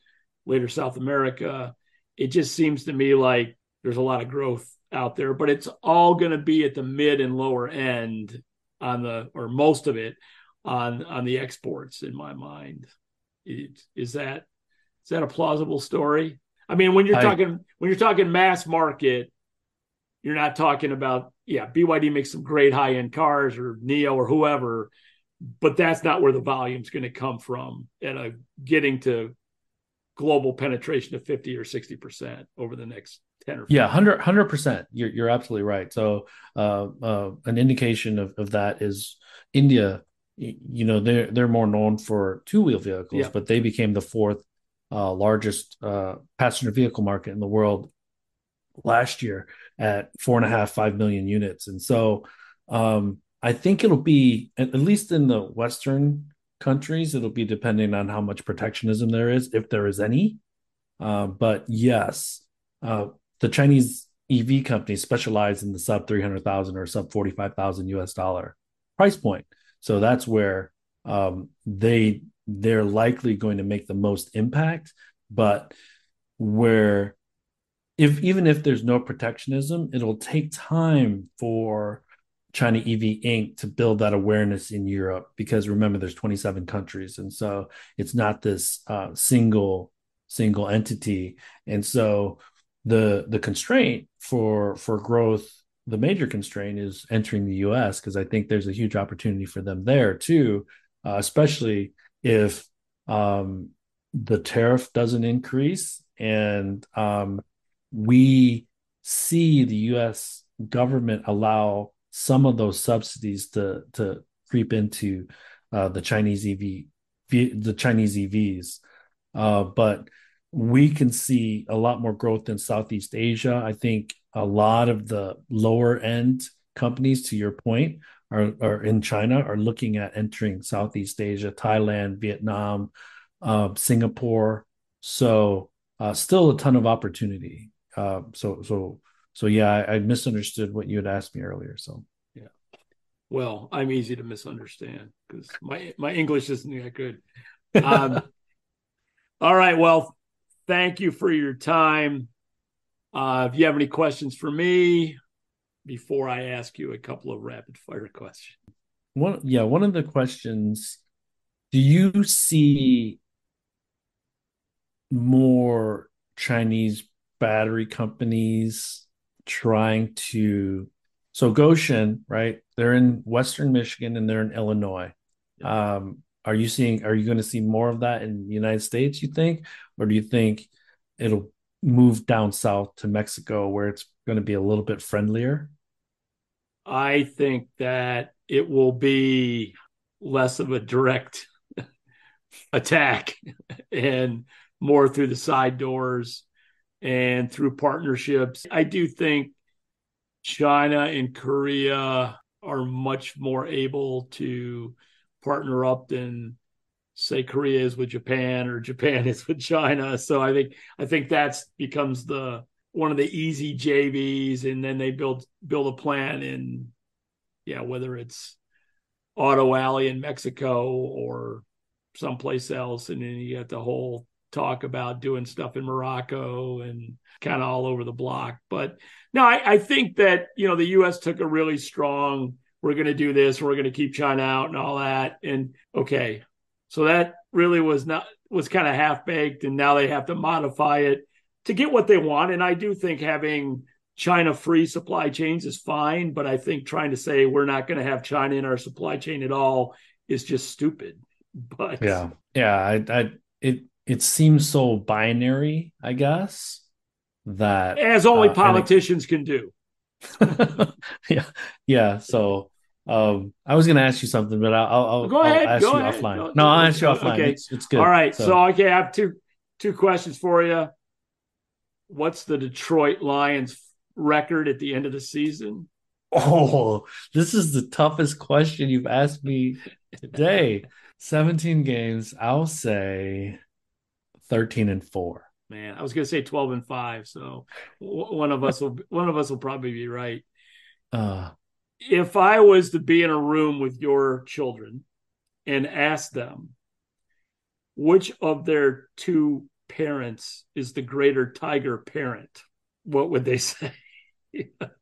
Speaker 1: later South America. It just seems to me like there's a lot of growth out there, but it's all going to be at the mid and lower end on the, or most of it on on the exports. In my mind, it, is that is that a plausible story? I mean, when you're I, talking when you're talking mass market, you're not talking about yeah, BYD makes some great high end cars or NIO or whoever, but that's not where the volume's going to come from at a getting to global penetration of 50 or 60% over the next 10 or 15.
Speaker 2: Yeah, 100 percent. You're you're absolutely right. So, uh, uh, an indication of, of that is India. You know, they're they're more known for two wheel vehicles,
Speaker 1: Yeah.
Speaker 2: but they became the fourth uh, largest uh, passenger vehicle market in the world last year at four and a half five million units. And so, um, I think it'll be at, at least in the Western countries, it'll be depending on how much protectionism there is, if there is any. Uh, but yes, uh, the Chinese EV companies specialize in the sub 300,000 or sub 45,000 US dollar price point. So that's where um, they they're likely going to make the most impact, but where if even if there's no protectionism, it'll take time for China EV Inc. to build that awareness in Europe because remember there's 27 countries and so it's not this uh, single single entity and so the the constraint for for growth the major constraint is entering the US because I think there's a huge opportunity for them there too uh, especially if um, the tariff doesn't increase and um, we see the US government allow some of those subsidies to to creep into uh, the Chinese EV the Chinese EVs uh, but we can see a lot more growth in Southeast Asia. I think a lot of the lower end companies, to your point, are, are in China are looking at entering Southeast Asia, Thailand, Vietnam, uh, Singapore. So uh, still a ton of opportunity. Uh, so so so yeah, I, I, misunderstood what you had asked me earlier. So
Speaker 1: yeah, well, I'm easy to misunderstand because my my English isn't that good. Um, all right, well, thank you for your time. Uh, if you have any questions for me before I ask you a couple of rapid fire questions.
Speaker 2: One, yeah, one of the questions: Do you see more Chinese battery companies trying to? So Gotion, right? They're in Western Michigan and they're in Illinois. Yeah. Um, are you seeing? Are you going to see more of that in the United States? You think, or do you think it'll move down south to Mexico where it's going to be a little bit friendlier?
Speaker 1: I think that it will be less of a direct attack and more through the side doors and through partnerships. I do think China and Korea are much more able to partner up than say Korea is with Japan or Japan is with China. So I think I think that's becomes the one of the easy JVs, and then they build build a plant in yeah whether it's Auto Alley in Mexico or someplace else, and then you get the whole talk about doing stuff in Morocco and kind of all over the block. But no, I, I think that you know the U.S. took a really strong we're going to do this, we're going to keep China out and all that. And okay, so that really was not was kind of half baked, and now they have to modify it to get what they want. And I do think having China free supply chains is fine, but I think trying to say we're not going to have China in our supply chain at all is just stupid. But
Speaker 2: yeah, yeah, I, I it it seems so binary, I guess that
Speaker 1: as only uh, politicians it, can do.
Speaker 2: yeah, yeah. So um, I was going to ask you something, but I'll, I'll
Speaker 1: go ahead.
Speaker 2: I'll ask
Speaker 1: go
Speaker 2: you
Speaker 1: ahead.
Speaker 2: offline.
Speaker 1: Go,
Speaker 2: no, I'll ask you offline.
Speaker 1: Okay.
Speaker 2: It's, it's good.
Speaker 1: All right. So. so, okay, I have two two questions for you. What's the Detroit Lions record at the end of the season?
Speaker 2: Oh, this is the toughest question you've asked me today. 17 games. I'll say 13 and 4
Speaker 1: man. I was going to say 12 and 5, so one of us will one of us will probably be right.
Speaker 2: Uh
Speaker 1: if I was to be in a room with your children and ask them which of their two parents is the greater tiger parent, what would they say?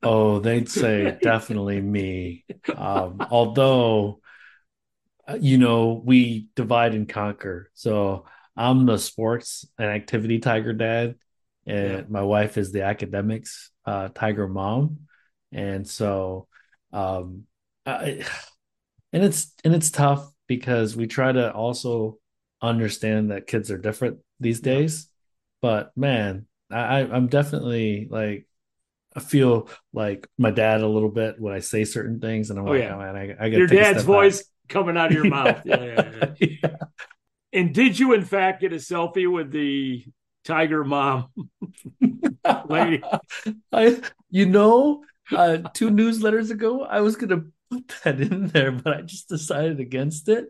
Speaker 2: oh, they'd say definitely me. Um, although, uh, you know, we divide and conquer. So I'm the sports and activity tiger dad, and yeah. my wife is the academics uh, tiger mom. And so, um, I, and it's and it's tough because we try to also understand that kids are different these days. But man, I, I'm definitely like I feel like my dad a little bit when I say certain things, and I'm oh, like, yeah. oh man, I, I got
Speaker 1: your dad's voice back. coming out of your mouth. Yeah, yeah, yeah. And did you, in fact, get a selfie with the tiger mom
Speaker 2: lady? I, you know, uh, two newsletters ago, I was gonna put that in there, but I just decided against it.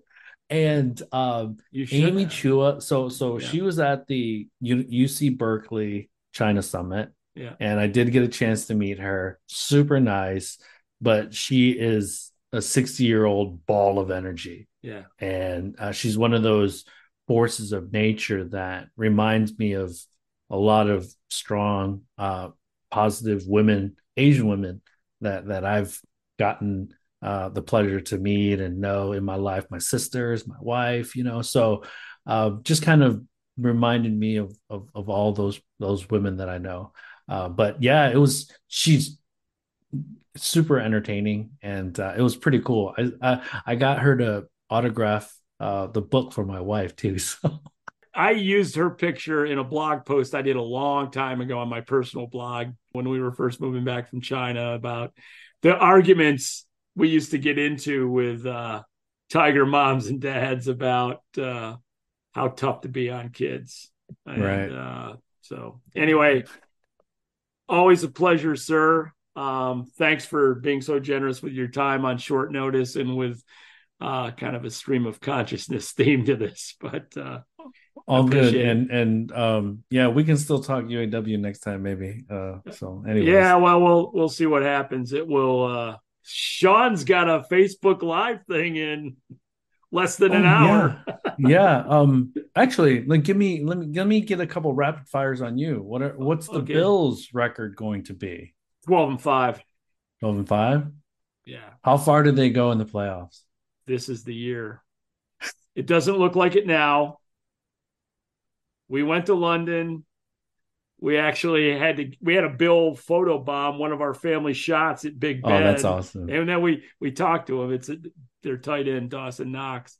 Speaker 2: And um, Amy have. Chua, so so yeah. she was at the UC Berkeley China Summit
Speaker 1: yeah.
Speaker 2: And I did get a chance to meet her. Super nice, but she is a 60 year old ball of energy.
Speaker 1: Yeah.
Speaker 2: And uh, she's one of those forces of nature that reminds me of a lot of strong, uh, positive women, Asian women that, that I've gotten uh, the pleasure to meet and know in my life, my sisters, my wife, you know, so uh, just kind of reminded me of, of, of all those, those women that I know. Uh, but yeah, it was she's super entertaining and uh, it was pretty cool. I, I, I got her to autograph uh, the book for my wife too. So
Speaker 1: I used her picture in a blog post I did a long time ago on my personal blog when we were first moving back from China about the arguments we used to get into with uh, tiger moms and dads about uh, how tough to be on kids.
Speaker 2: And, right.
Speaker 1: Uh, so anyway, Always a pleasure, sir. Um, thanks for being so generous with your time on short notice and with uh, kind of a stream of consciousness theme to this. But uh,
Speaker 2: all good, and and um, yeah, we can still talk UAW next time, maybe. Uh, so anyway,
Speaker 1: yeah, well, we'll we'll see what happens. It will. Uh, Shawn's got a Facebook Live thing in less than oh, an hour.
Speaker 2: Yeah. yeah. Um actually, like give me let me let me get a couple rapid fires on you. What are what's the okay. Bills record going to be?
Speaker 1: 12 and 5.
Speaker 2: 12 and 5?
Speaker 1: Yeah.
Speaker 2: How far did they go in the playoffs?
Speaker 1: This is the year. It doesn't look like it now. We went to London. We actually had to we had a bill photo bomb one of our family shots at Big Ben.
Speaker 2: Oh, that's awesome.
Speaker 1: And then we we talked to him. It's a, their tight end Dawson Knox.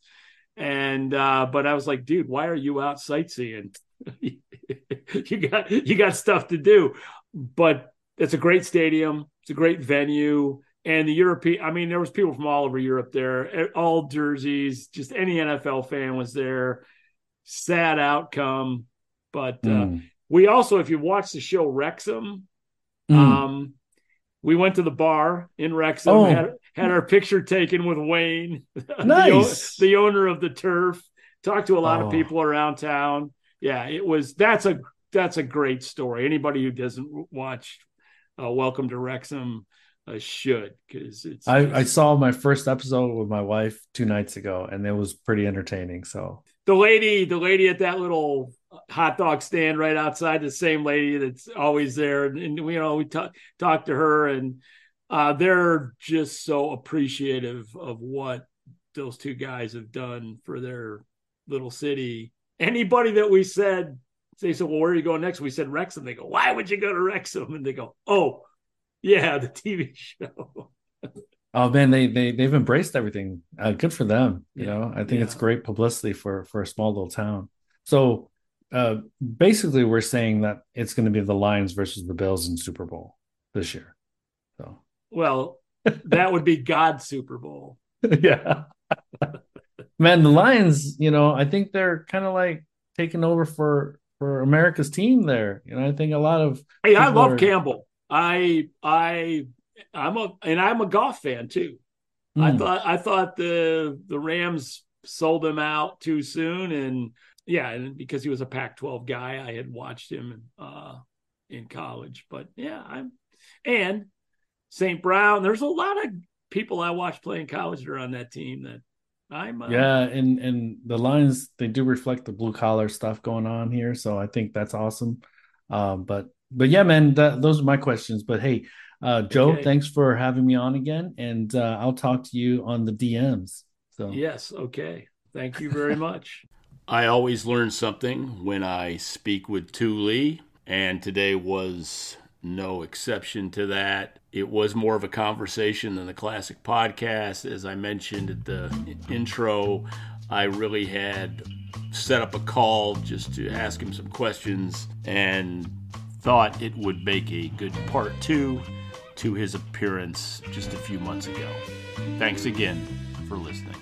Speaker 1: And uh, but I was like, dude, why are you out sightseeing? you got you got stuff to do. But it's a great stadium. It's a great venue. And the European, I mean, there was people from all over Europe there, all jerseys, just any NFL fan was there. Sad outcome. But mm. uh, we also, if you watch the show Wrexham, mm. um, we went to the bar in Wrexham, oh. had, had our picture taken with Wayne,
Speaker 2: nice.
Speaker 1: the, the, owner of the turf. Talked to a lot oh. of people around town. Yeah, it was. That's a that's a great story. Anybody who doesn't watch uh, Welcome to Wrexham uh, should because it's.
Speaker 2: I, I saw my first episode with my wife two nights ago, and it was pretty entertaining. So
Speaker 1: the lady, the lady at that little hot dog stand right outside, the same lady that's always there, and, and you know we talk talk to her, and uh, they're just so appreciative of what those two guys have done for their little city. Anybody that we said, they said, "Well, where are you going next?" We said Wrexham. They go, "Why would you go to Wrexham?" And they go, "Oh, yeah, the TV show."
Speaker 2: Oh man, they they they've embraced everything. Uh, good for them. You know, I think yeah. it's great publicity for for a small little town. So uh, basically, we're saying that it's going to be the Lions versus the Bills in Super Bowl this year. So
Speaker 1: well, that would be God's Super Bowl.
Speaker 2: yeah, man, the Lions. You know, I think they're kind of like taking over for for America's team there. You know, I think a lot of
Speaker 1: hey, I love are... Campbell. I I I'm a and I'm a Goff fan too. Mm. I hmm. thought I thought the the Rams sold him out too soon, and yeah, and because he was a Pac-12 guy, I had watched him uh, in college. But yeah, I'm and St. Brown. There's a lot of people I watched playing college that are on that team that I'm.
Speaker 2: Uh, yeah, and and the lines they do reflect the blue collar stuff going on here, so I think that's awesome. Um, but but yeah, man, that, those are my questions. But hey, uh, Joe, okay. thanks for having me on again, and uh, I'll talk to you on the DMs. So
Speaker 1: yes, okay. Thank you very much.
Speaker 3: I always learn something when I speak with Tu and today was no exception to that. It was more of a conversation than the classic podcast. As I mentioned at the intro, I really had set up a call just to ask him some questions and
Speaker 1: thought it would make a good part two to his appearance just a few months ago. Thanks again for listening.